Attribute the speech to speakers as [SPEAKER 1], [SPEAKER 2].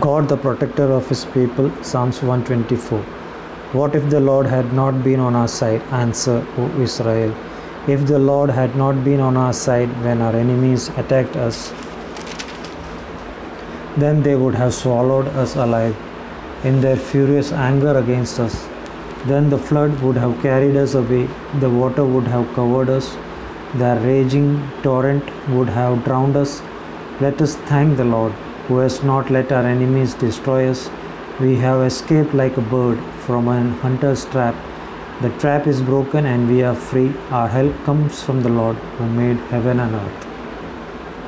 [SPEAKER 1] God, the protector of his people. Psalms 124. What if the Lord had not been on our side? Answer, O Israel. If the Lord had not been on our side when our enemies attacked us, then they would have swallowed us alive in their furious anger against us. Then the flood would have carried us away, the water would have covered us, the raging torrent would have drowned us. Let us thank the Lord who has not let our enemies destroy us. We have escaped like a bird from an hunter's trap. The trap is broken and we are free. Our help comes from the Lord who made heaven and earth.